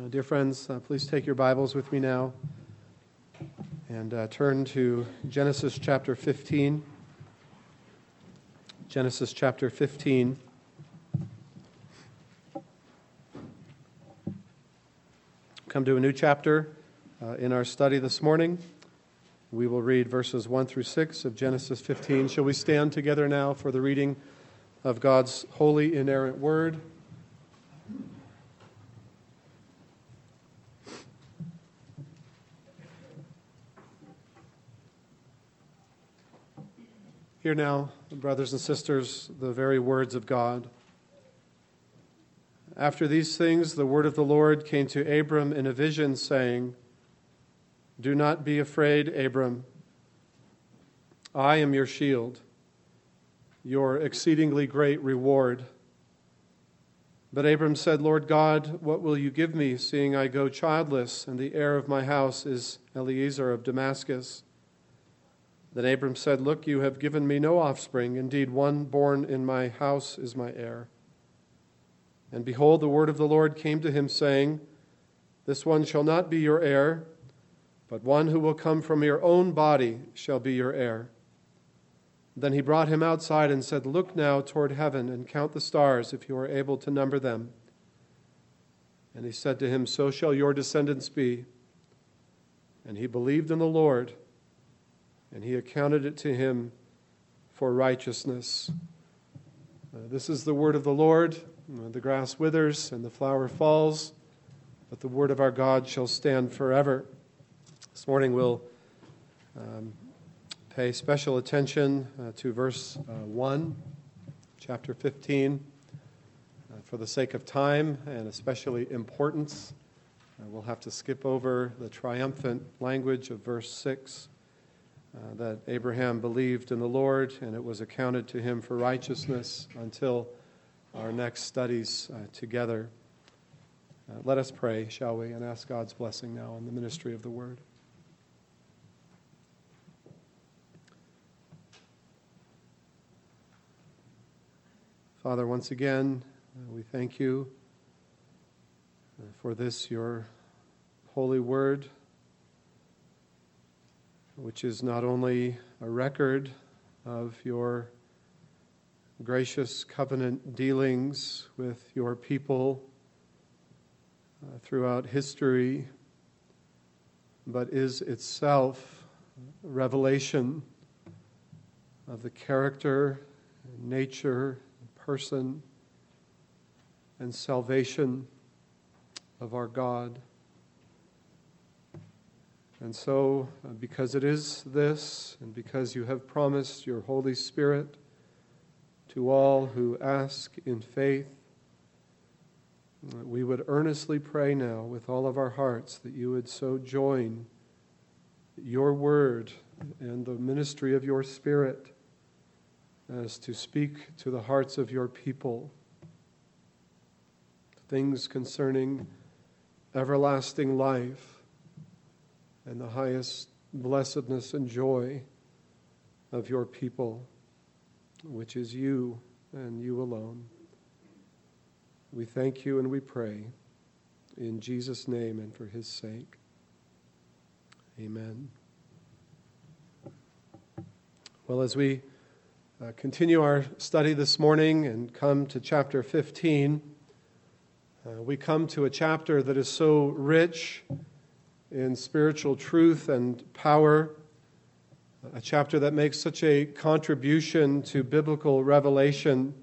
Uh, dear friends, uh, please take your Bibles with me now and uh, turn to Genesis chapter 15. Genesis chapter 15. Come to a new chapter uh, in our study this morning. We will read verses 1 through 6 of Genesis 15. Shall we stand together now for the reading of God's holy, inerrant word? Hear now, brothers and sisters, the very words of God. After these things, the word of the Lord came to Abram in a vision, saying, Do not be afraid, Abram. I am your shield, your exceedingly great reward. But Abram said, Lord God, what will you give me, seeing I go childless, and the heir of my house is Eliezer of Damascus? Then Abram said, Look, you have given me no offspring. Indeed, one born in my house is my heir. And behold, the word of the Lord came to him, saying, This one shall not be your heir, but one who will come from your own body shall be your heir. Then he brought him outside and said, Look now toward heaven and count the stars, if you are able to number them. And he said to him, So shall your descendants be. And he believed in the Lord and he accounted it to him for righteousness. Uh, this is the word of the Lord. The grass withers and the flower falls, but the word of our God shall stand forever. This morning we'll um, pay special attention uh, to verse uh, 1, chapter 15. Uh, for the sake of time and especially importance, uh, we'll have to skip over the triumphant language of verse 6 uh, that Abraham believed in the Lord and it was accounted to him for righteousness until our next studies uh, together. Uh, let us pray, shall we, and ask God's blessing now on the ministry of the word. Father, once again, uh, we thank you uh, for this, your holy word which is not only a record of your gracious covenant dealings with your people uh, throughout history, but is itself revelation of the character, nature, person, and salvation of our God. And so, uh, because it is this, and because you have promised your Holy Spirit to all who ask in faith, uh, we would earnestly pray now with all of our hearts that you would so join your word and the ministry of your Spirit as to speak to the hearts of your people. Things concerning everlasting life and the highest blessedness and joy of your people, which is you and you alone. We thank you and we pray in Jesus' name and for his sake. Amen. Well, as we uh, continue our study this morning and come to chapter 15, uh, we come to a chapter that is so rich in spiritual truth and power, a chapter that makes such a contribution to biblical revelation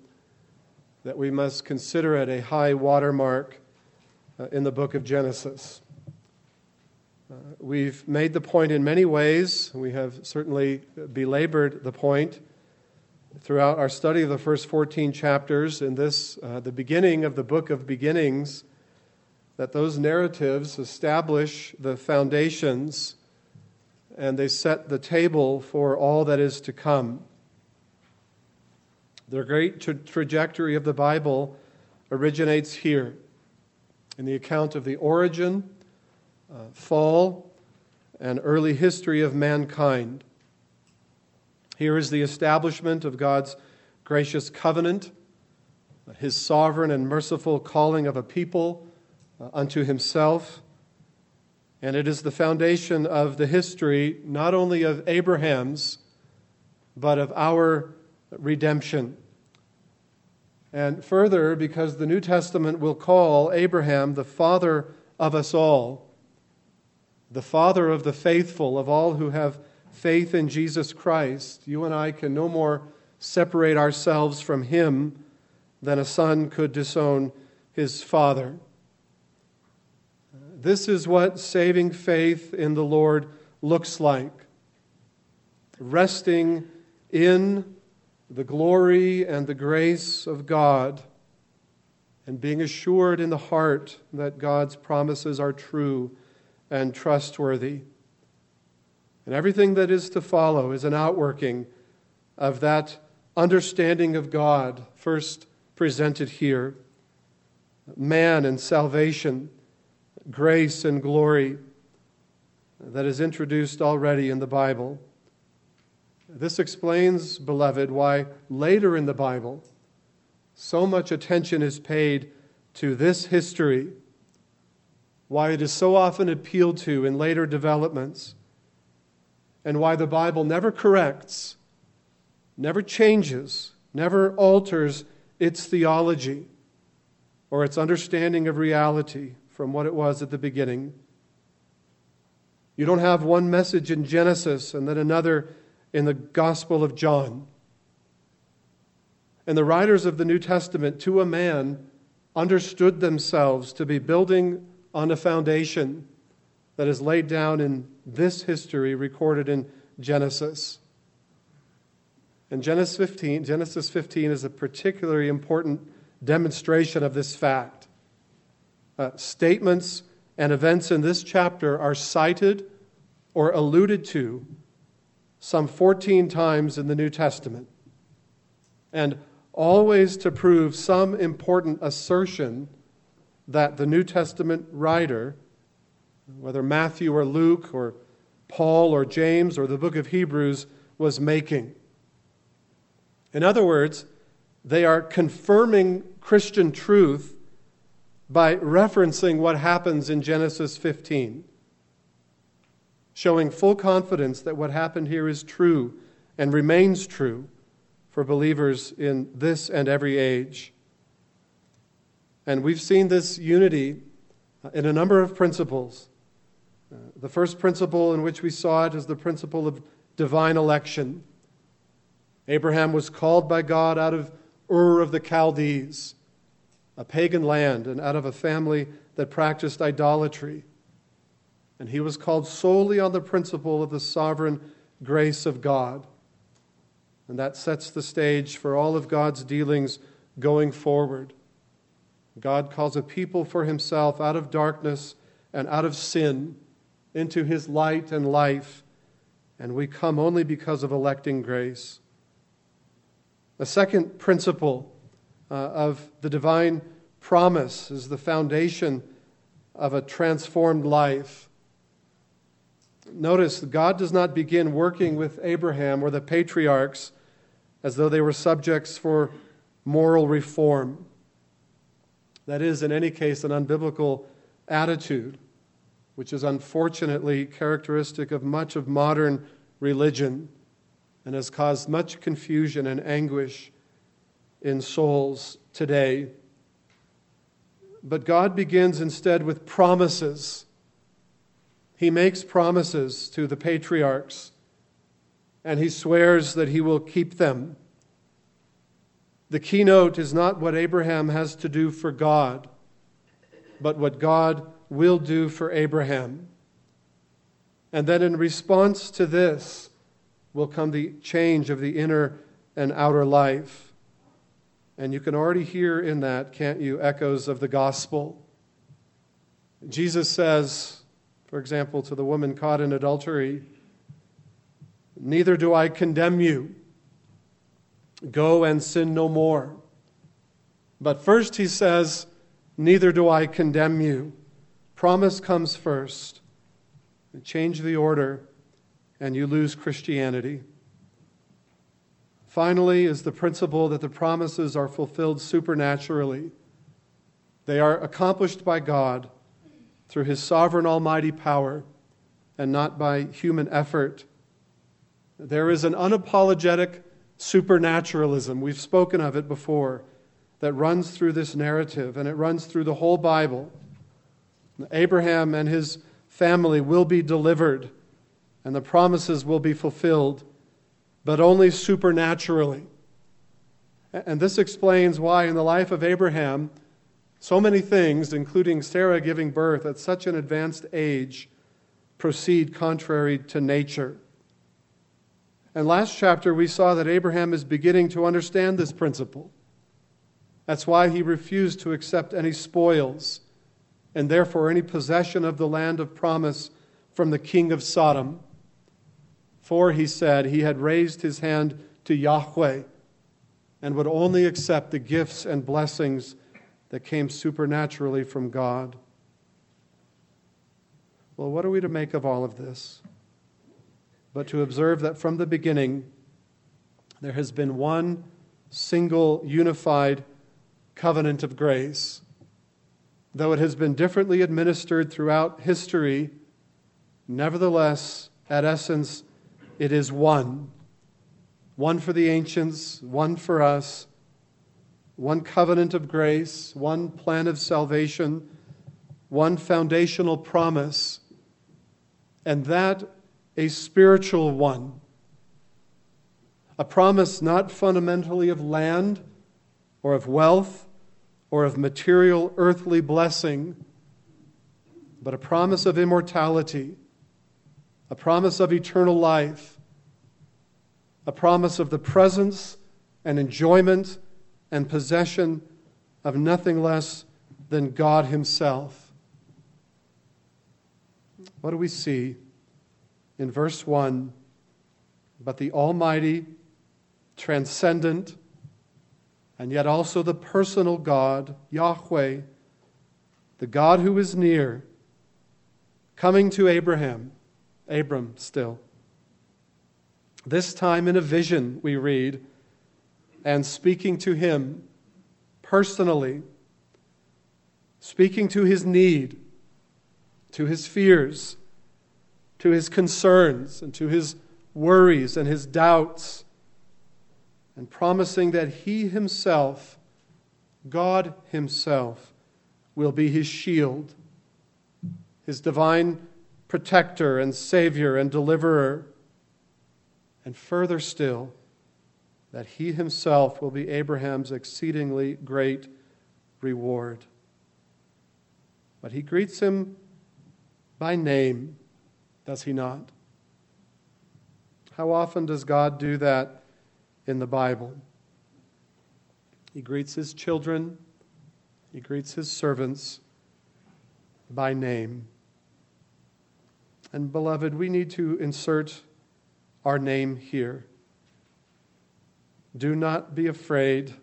that we must consider it a high watermark uh, in the book of Genesis. Uh, we've made the point in many ways. We have certainly belabored the point throughout our study of the first 14 chapters. In this, uh, the beginning of the book of beginnings, that those narratives establish the foundations and they set the table for all that is to come. The great tra- trajectory of the Bible originates here in the account of the origin, uh, fall, and early history of mankind. Here is the establishment of God's gracious covenant, his sovereign and merciful calling of a people Uh, unto himself. And it is the foundation of the history, not only of Abraham's, but of our redemption. And further, because the New Testament will call Abraham the father of us all, the father of the faithful, of all who have faith in Jesus Christ, you and I can no more separate ourselves from him than a son could disown his father. This is what saving faith in the Lord looks like resting in the glory and the grace of God and being assured in the heart that God's promises are true and trustworthy. And everything that is to follow is an outworking of that understanding of God, first presented here man and salvation, grace and glory, that is introduced already in the Bible. This explains, beloved, why later in the Bible so much attention is paid to this history, why it is so often appealed to in later developments, and why the Bible never corrects, never changes, never alters its theology or its understanding of reality from what it was at the beginning. You don't have one message in Genesis and then another in the Gospel of John. And the writers of the New Testament, to a man, understood themselves to be building on a foundation that is laid down in this history recorded in Genesis. And Genesis 15, Genesis 15 is a particularly important demonstration of this fact. Uh, statements and events in this chapter are cited or alluded to some 14 times in the New Testament, and always to prove some important assertion that the New Testament writer, whether Matthew or Luke or Paul or James or the book of Hebrews, was making. In other words, they are confirming Christian truth by referencing what happens in Genesis 15 showing full confidence that what happened here is true and remains true for believers in this and every age. And we've seen this unity in a number of principles. Uh, the first principle in which we saw it is the principle of divine election. Abraham was called by God out of Ur of the Chaldees, a pagan land, and out of a family that practiced idolatry and he was called solely on the principle of the sovereign grace of God. And that sets the stage for all of God's dealings going forward. God calls a people for himself out of darkness and out of sin into his light and life, and we come only because of electing grace. The second principle uh, of the divine promise is the foundation of a transformed life. Notice, God does not begin working with Abraham or the patriarchs as though they were subjects for moral reform. That is, in any case, an unbiblical attitude, which is unfortunately characteristic of much of modern religion and has caused much confusion and anguish in souls today. But God begins instead with promises he makes promises to the patriarchs and he swears that he will keep them. The keynote is not what Abraham has to do for God, but what God will do for Abraham. And then, in response to this, will come the change of the inner and outer life. And you can already hear in that, can't you, echoes of the gospel. Jesus says, for example, to the woman caught in adultery, Neither do I condemn you. Go and sin no more. But first he says, Neither do I condemn you. Promise comes first. Change the order, and you lose Christianity. Finally, is the principle that the promises are fulfilled supernaturally. They are accomplished by God through his sovereign almighty power and not by human effort. There is an unapologetic supernaturalism, we've spoken of it before, that runs through this narrative, and it runs through the whole Bible. Abraham and his family will be delivered, and the promises will be fulfilled, but only supernaturally. And this explains why, in the life of Abraham, so many things, including Sarah giving birth at such an advanced age, proceed contrary to nature. And last chapter, we saw that Abraham is beginning to understand this principle. That's why he refused to accept any spoils and therefore any possession of the land of promise from the king of Sodom. For, he said, he had raised his hand to Yahweh and would only accept the gifts and blessings that came supernaturally from God. Well, what are we to make of all of this? But to observe that from the beginning, there has been one single unified covenant of grace. Though it has been differently administered throughout history, nevertheless, at essence, it is one. One for the ancients, one for us, one covenant of grace, one plan of salvation, one foundational promise, and that a spiritual one. A promise not fundamentally of land or of wealth or of material earthly blessing, but a promise of immortality, a promise of eternal life, a promise of the presence and enjoyment and possession of nothing less than God Himself. What do we see in verse 1? But the Almighty, transcendent, and yet also the personal God, Yahweh, the God who is near, coming to Abraham, Abram still. This time in a vision, we read, and speaking to him personally, speaking to his need, to his fears, to his concerns, and to his worries and his doubts and promising that He Himself, God Himself, will be His shield, His divine protector and Savior and deliverer. And further still, that He Himself will be Abraham's exceedingly great reward. But He greets him by name, does He not? How often does God do that in the Bible. He greets his children, he greets his servants by name. And, beloved, we need to insert our name here. Do not be afraid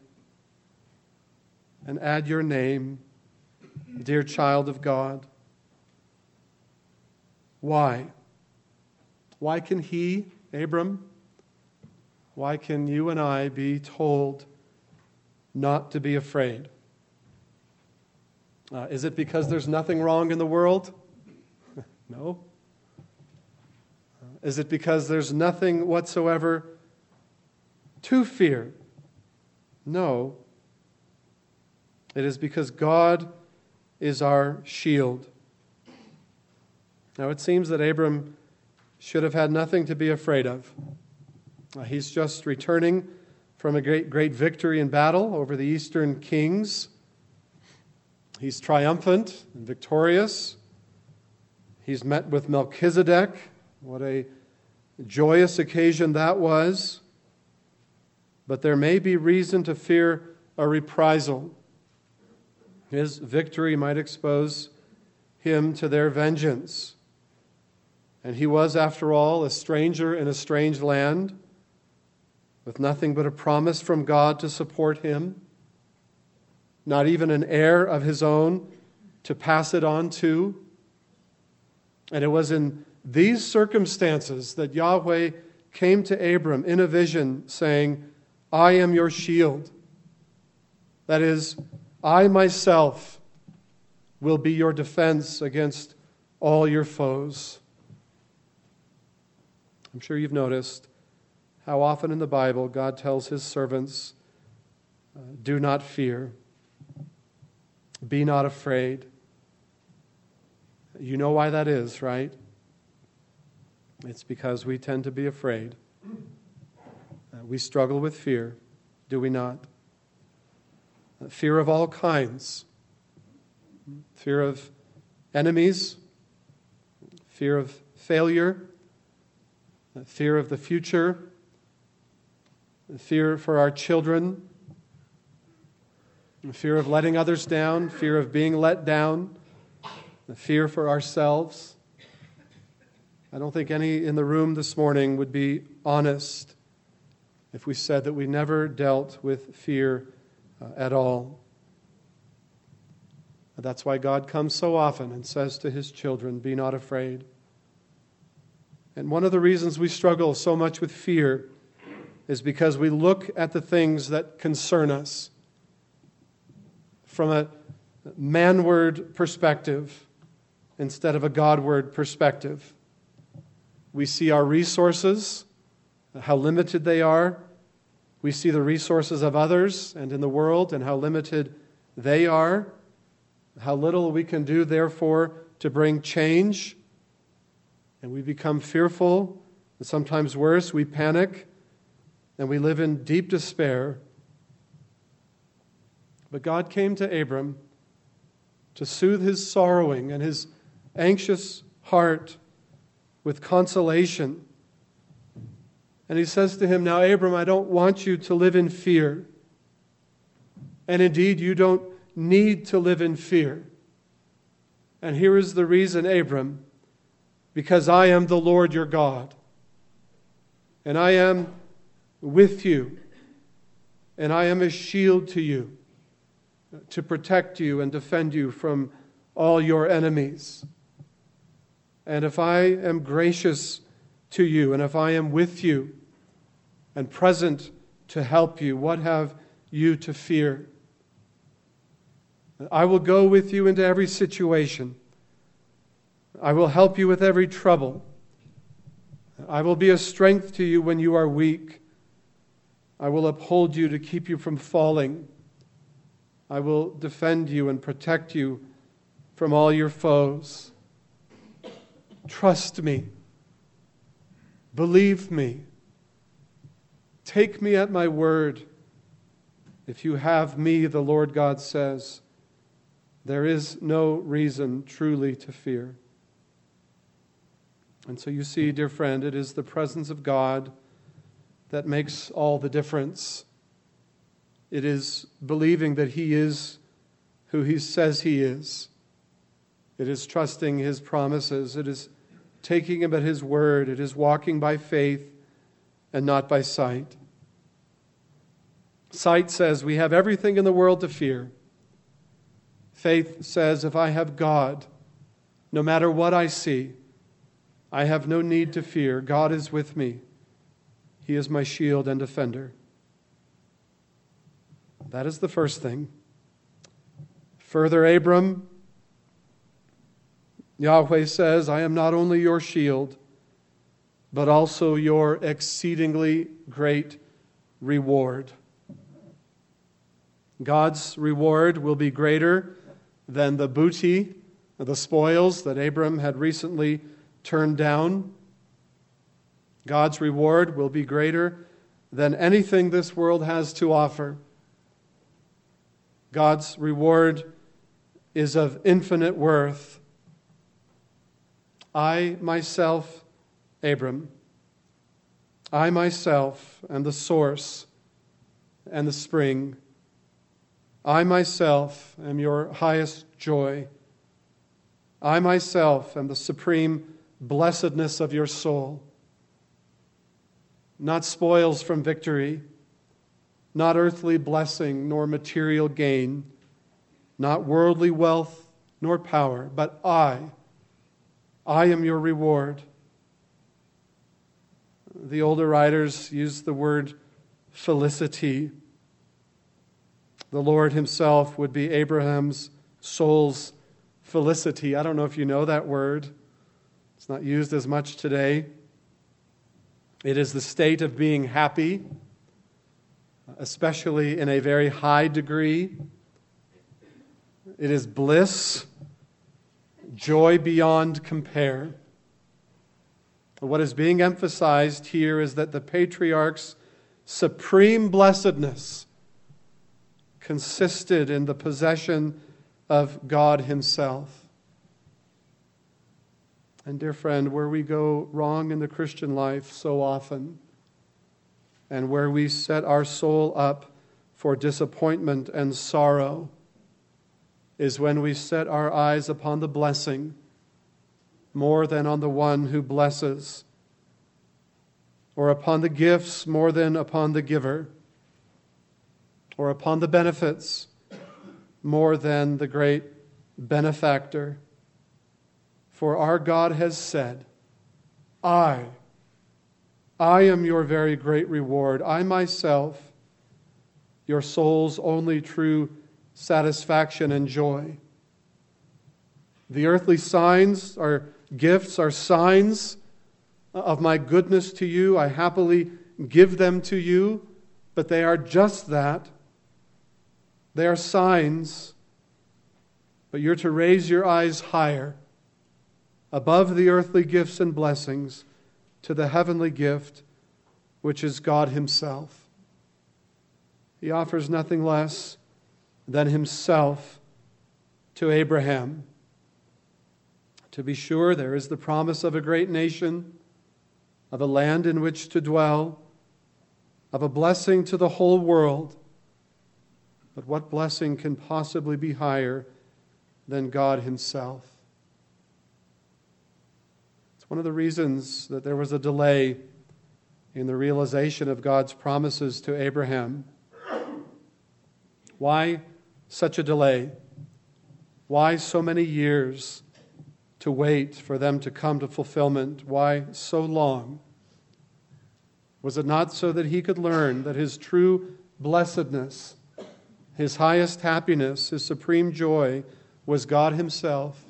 and add your name, dear child of God. Why? Why can he, Abram, why can you and I be told not to be afraid? Uh, is it because there's nothing wrong in the world? no. Is it because there's nothing whatsoever to fear? No. It is because God is our shield. Now, it seems that Abram should have had nothing to be afraid of. Uh, he's just returning from a great, great victory in battle over the eastern kings. He's triumphant and victorious. He's met with Melchizedek. What a joyous occasion that was. But there may be reason to fear a reprisal. His victory might expose him to their vengeance. And he was, after all, a stranger in a strange land with nothing but a promise from God to support him, not even an heir of his own to pass it on to. And it was in these circumstances that Yahweh came to Abram in a vision, saying, I am your shield. That is, I myself will be your defense against all your foes. I'm sure you've noticed how often in the Bible God tells his servants, uh, Do not fear, be not afraid. You know why that is, right? It's because we tend to be afraid. Uh, we struggle with fear, do we not? Uh, fear of all kinds. Fear of enemies, fear of failure, uh, fear of the future, fear for our children, fear of letting others down, fear of being let down, fear for ourselves. I don't think any in the room this morning would be honest if we said that we never dealt with fear uh, at all. That's why God comes so often and says to his children, Be not afraid. And one of the reasons we struggle so much with fear is because we look at the things that concern us from a manward perspective instead of a Godward perspective. We see our resources, how limited they are. We see the resources of others and in the world and how limited they are. How little we can do, therefore, to bring change. And we become fearful, and sometimes worse, we panic, and we live in deep despair. But God came to Abram to soothe his sorrowing and his anxious heart with consolation. And he says to him, Now, Abram, I don't want you to live in fear. And indeed, you don't need to live in fear. And here is the reason, Abram because I am the Lord your God. And I am with you. And I am a shield to you to protect you and defend you from all your enemies. And if I am gracious to you, and if I am with you and present to help you, what have you to fear? I will go with you into every situation. I will help you with every trouble. I will be a strength to you when you are weak. I will uphold you to keep you from falling. I will defend you and protect you from all your foes. Trust me. Believe me. Take me at my word. If you have me, the Lord God says, there is no reason truly to fear. And so you see, dear friend, it is the presence of God that makes all the difference. It is believing that He is who He says He is. It is trusting His promises. It is taking Him at His word. It is walking by faith and not by sight. Sight says we have everything in the world to fear. Faith says if I have God, no matter what I see, I have no need to fear. God is with me. He is my shield and defender. That is the first thing. Further, Abram, Yahweh says, I am not only your shield, but also your exceedingly great reward. God's reward will be greater than the booty, the spoils that Abram had recently turned down. God's reward will be greater than anything this world has to offer. God's reward is of infinite worth. I myself, Abram, I myself am the source and the spring I myself am your highest joy. I myself am the supreme blessedness of your soul. Not spoils from victory, not earthly blessing nor material gain, not worldly wealth nor power, but I, I am your reward. The older writers use the word felicity the Lord himself would be Abraham's soul's felicity. I don't know if you know that word, it's not used as much today. It is the state of being happy, especially in a very high degree. It is bliss, joy beyond compare. What is being emphasized here is that the patriarch's supreme blessedness consisted in the possession of God Himself. And, dear friend, where we go wrong in the Christian life so often, and where we set our soul up for disappointment and sorrow, is when we set our eyes upon the blessing more than on the one who blesses, or upon the gifts more than upon the giver, or upon the benefits more than the great benefactor. For our God has said, I, I am your very great reward. I myself, your soul's only true satisfaction and joy. The earthly signs are gifts, are signs of my goodness to you. I happily give them to you, but they are just that. They are signs, but you're to raise your eyes higher above the earthly gifts and blessings to the heavenly gift, which is God Himself. He offers nothing less than Himself to Abraham. To be sure, there is the promise of a great nation, of a land in which to dwell, of a blessing to the whole world. But what blessing can possibly be higher than God Himself? It's one of the reasons that there was a delay in the realization of God's promises to Abraham. Why such a delay? Why so many years to wait for them to come to fulfillment? Why so long? Was it not so that he could learn that his true blessedness, his highest happiness, his supreme joy was God Himself?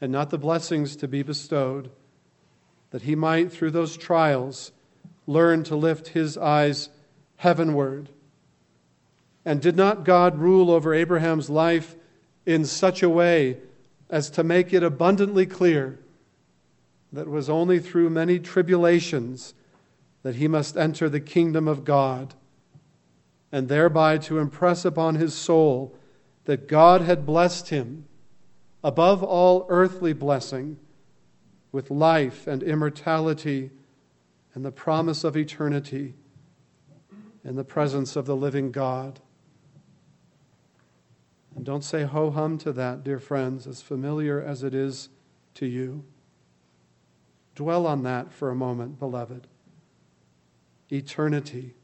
and not the blessings to be bestowed, that he might, through those trials, learn to lift his eyes heavenward. And did not God rule over Abraham's life in such a way as to make it abundantly clear that it was only through many tribulations that he must enter the kingdom of God, and thereby to impress upon his soul that God had blessed him above all earthly blessing, with life and immortality and the promise of eternity in the presence of the living God. And don't say ho hum to that, dear friends, as familiar as it is to you. Dwell on that for a moment, beloved. Eternity,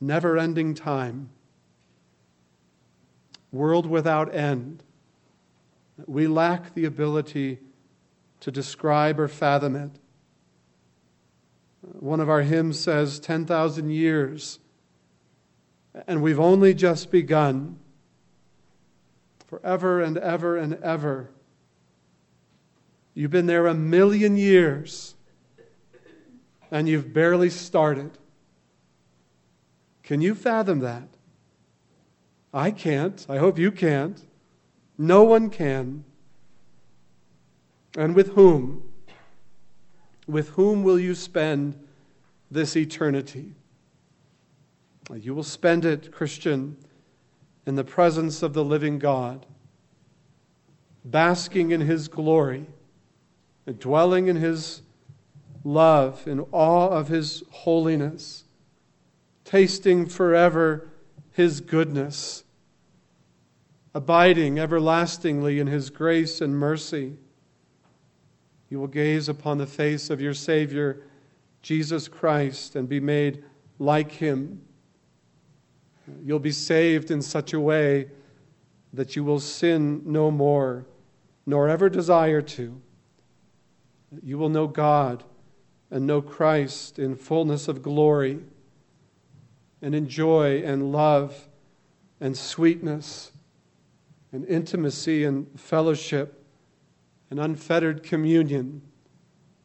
never ending time, world without end we lack the ability to describe or fathom it. One of our hymns says 10,000 years, and we've only just begun. Forever and ever and ever. You've been there a million years, and you've barely started. Can you fathom that? I can't. I hope you can't. No one can. And with whom? With whom will you spend this eternity? You will spend it, Christian, in the presence of the living God, basking in His glory, dwelling in His love, in awe of His holiness, tasting forever His goodness abiding everlastingly in his grace and mercy. You will gaze upon the face of your Savior, Jesus Christ, and be made like him. You'll be saved in such a way that you will sin no more, nor ever desire to. You will know God and know Christ in fullness of glory, and enjoy and love and sweetness and intimacy and fellowship and unfettered communion,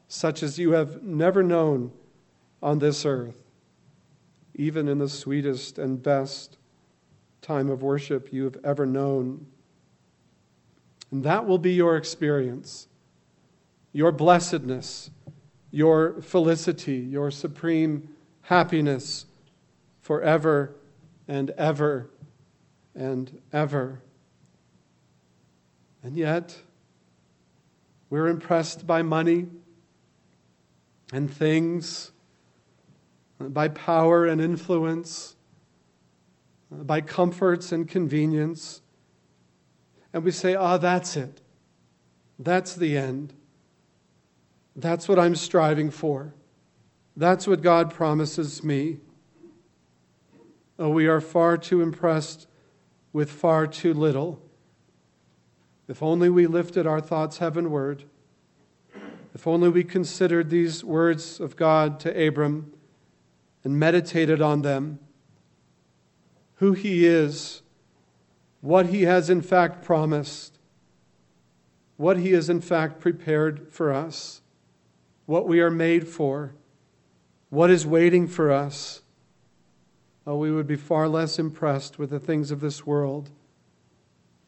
such as you have never known on this earth, even in the sweetest and best time of worship you have ever known. And that will be your experience, your blessedness, your felicity, your supreme happiness forever and ever and ever. And yet, we're impressed by money and things, by power and influence, by comforts and convenience. And we say, ah, that's it. That's the end. That's what I'm striving for. That's what God promises me. Oh, we are far too impressed with far too little. If only we lifted our thoughts heavenward. If only we considered these words of God to Abram and meditated on them who he is, what he has in fact promised, what he has in fact prepared for us, what we are made for, what is waiting for us oh, we would be far less impressed with the things of this world,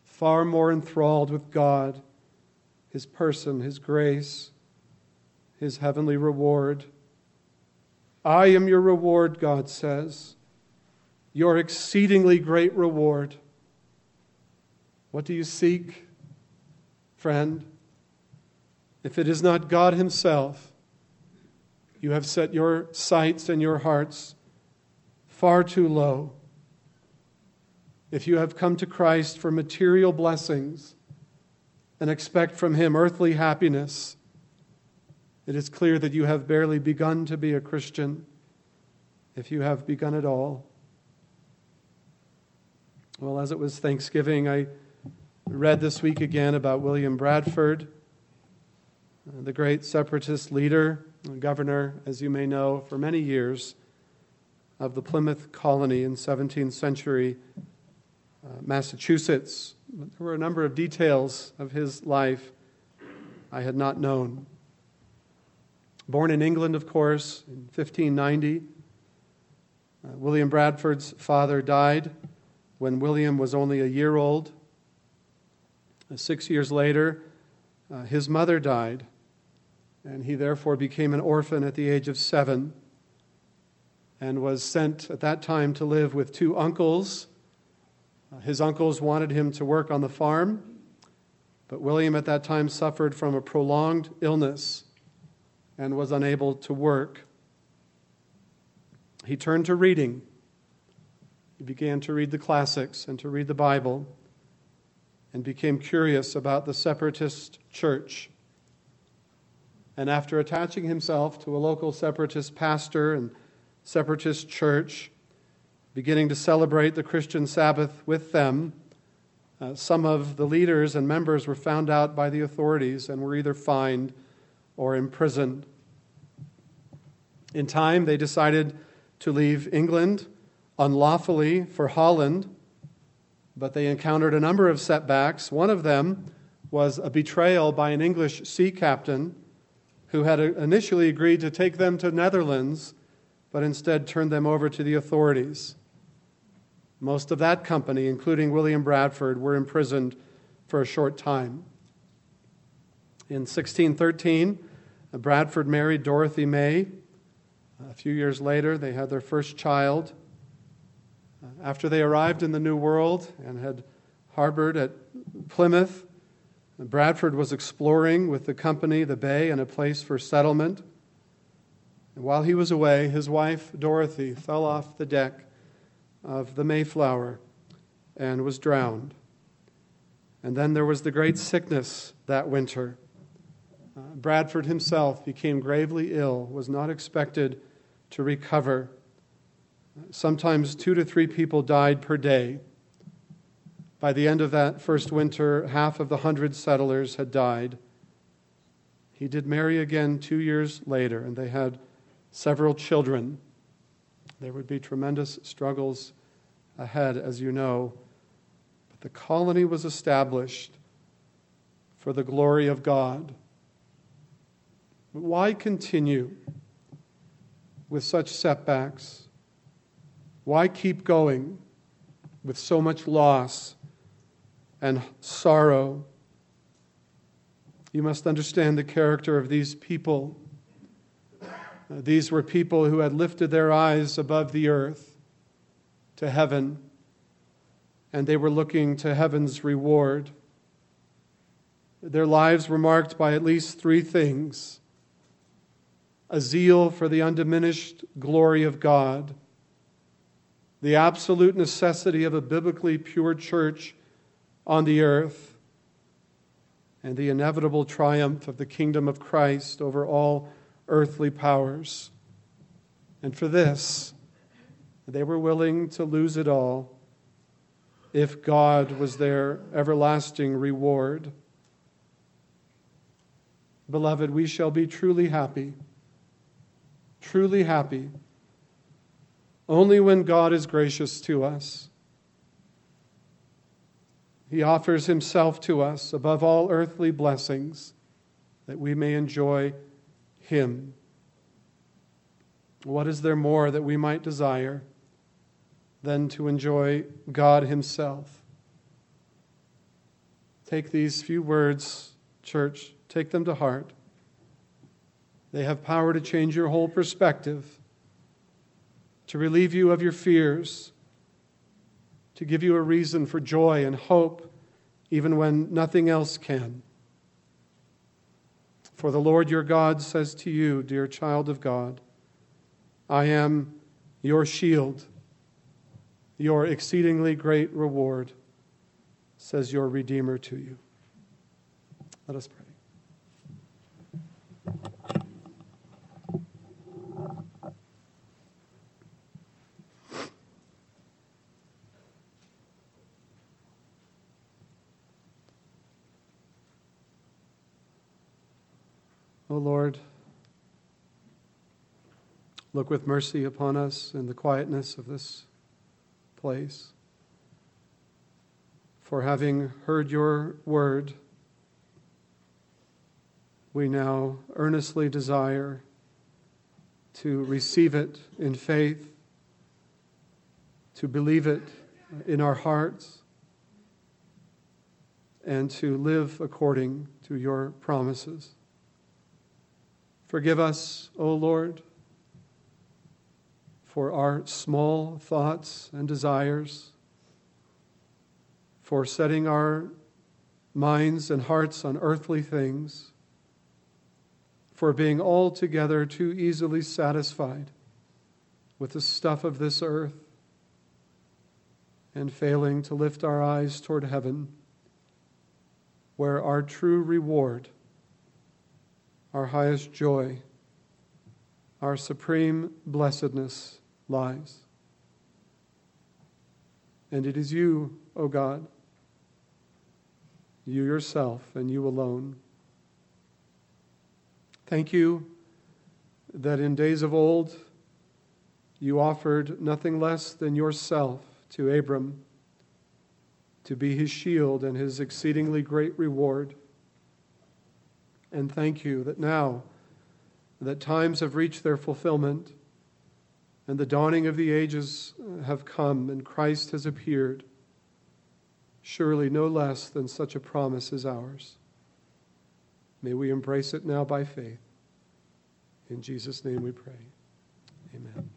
far more enthralled with God, His person, His grace, His heavenly reward. I am your reward, God says, your exceedingly great reward. What do you seek, friend? If it is not God Himself, you have set your sights and your hearts far too low. If you have come to Christ for material blessings and expect from Him earthly happiness, it is clear that you have barely begun to be a Christian, if you have begun at all. Well, as it was Thanksgiving, I read this week again about William Bradford, the great separatist leader, governor, as you may know, for many years of the Plymouth colony in 17th century uh, Massachusetts. There were a number of details of his life I had not known. Born in England, of course, in 1590, uh, William Bradford's father died when William was only a year old. Uh, six years later, uh, his mother died, and he therefore became an orphan at the age of seven and was sent at that time to live with two uncles. Uh, his uncles wanted him to work on the farm, but William at that time suffered from a prolonged illness and was unable to work. He turned to reading. He began to read the classics and to read the Bible and became curious about the separatist church. And after attaching himself to a local separatist pastor and separatist church, beginning to celebrate the Christian Sabbath with them. Uh, some of the leaders and members were found out by the authorities and were either fined or imprisoned. In time, they decided to leave England unlawfully for Holland, but they encountered a number of setbacks. One of them was a betrayal by an English sea captain who had initially agreed to take them to Netherlands but instead turned them over to the authorities. Most of that company, including William Bradford, were imprisoned for a short time. In 1613, Bradford married Dorothy May. A few years later, they had their first child. Uh, after they arrived in the New World and had harbored at Plymouth, Bradford was exploring with the company the bay and a place for settlement. And while he was away, his wife, Dorothy, fell off the deck of the Mayflower and was drowned. And then there was the great sickness that winter. Bradford himself became gravely ill, was not expected to recover. Sometimes two to three people died per day. By the end of that first winter, half of the hundred settlers had died. He did marry again two years later, and they had several children. There would be tremendous struggles ahead, as you know. But The colony was established for the glory of God. Why continue with such setbacks? Why keep going with so much loss and sorrow? You must understand the character of these people. Uh, these were people who had lifted their eyes above the earth to heaven, and they were looking to heaven's reward. Their lives were marked by at least three things a zeal for the undiminished glory of God, the absolute necessity of a biblically pure church on the earth, and the inevitable triumph of the kingdom of Christ over all earthly powers. And for this, they were willing to lose it all if God was their everlasting reward. Beloved, we shall be truly happy, truly happy, only when God is gracious to us. He offers Himself to us above all earthly blessings that we may enjoy Him. What is there more that we might desire than to enjoy God Himself? Take these few words, church, take them to heart. They have power to change your whole perspective, to relieve you of your fears, to give you a reason for joy and hope, even when nothing else can. For the Lord your God says to you, dear child of God, I am your shield, your exceedingly great reward, says your Redeemer to you. Let us pray. O Lord, look with mercy upon us in the quietness of this place. For having heard your word, we now earnestly desire to receive it in faith, to believe it in our hearts, and to live according to your promises. Forgive us, O Lord, for our small thoughts and desires, for setting our minds and hearts on earthly things, for being altogether too easily satisfied with the stuff of this earth, and failing to lift our eyes toward heaven, where our true reward our highest joy, our supreme blessedness lies. And it is you, O God, you yourself and you alone. Thank you that in days of old you offered nothing less than yourself to Abram to be his shield and his exceedingly great reward and thank you that now that times have reached their fulfillment and the dawning of the ages have come and Christ has appeared, surely no less than such a promise is ours. May we embrace it now by faith. In Jesus' name we pray. Amen.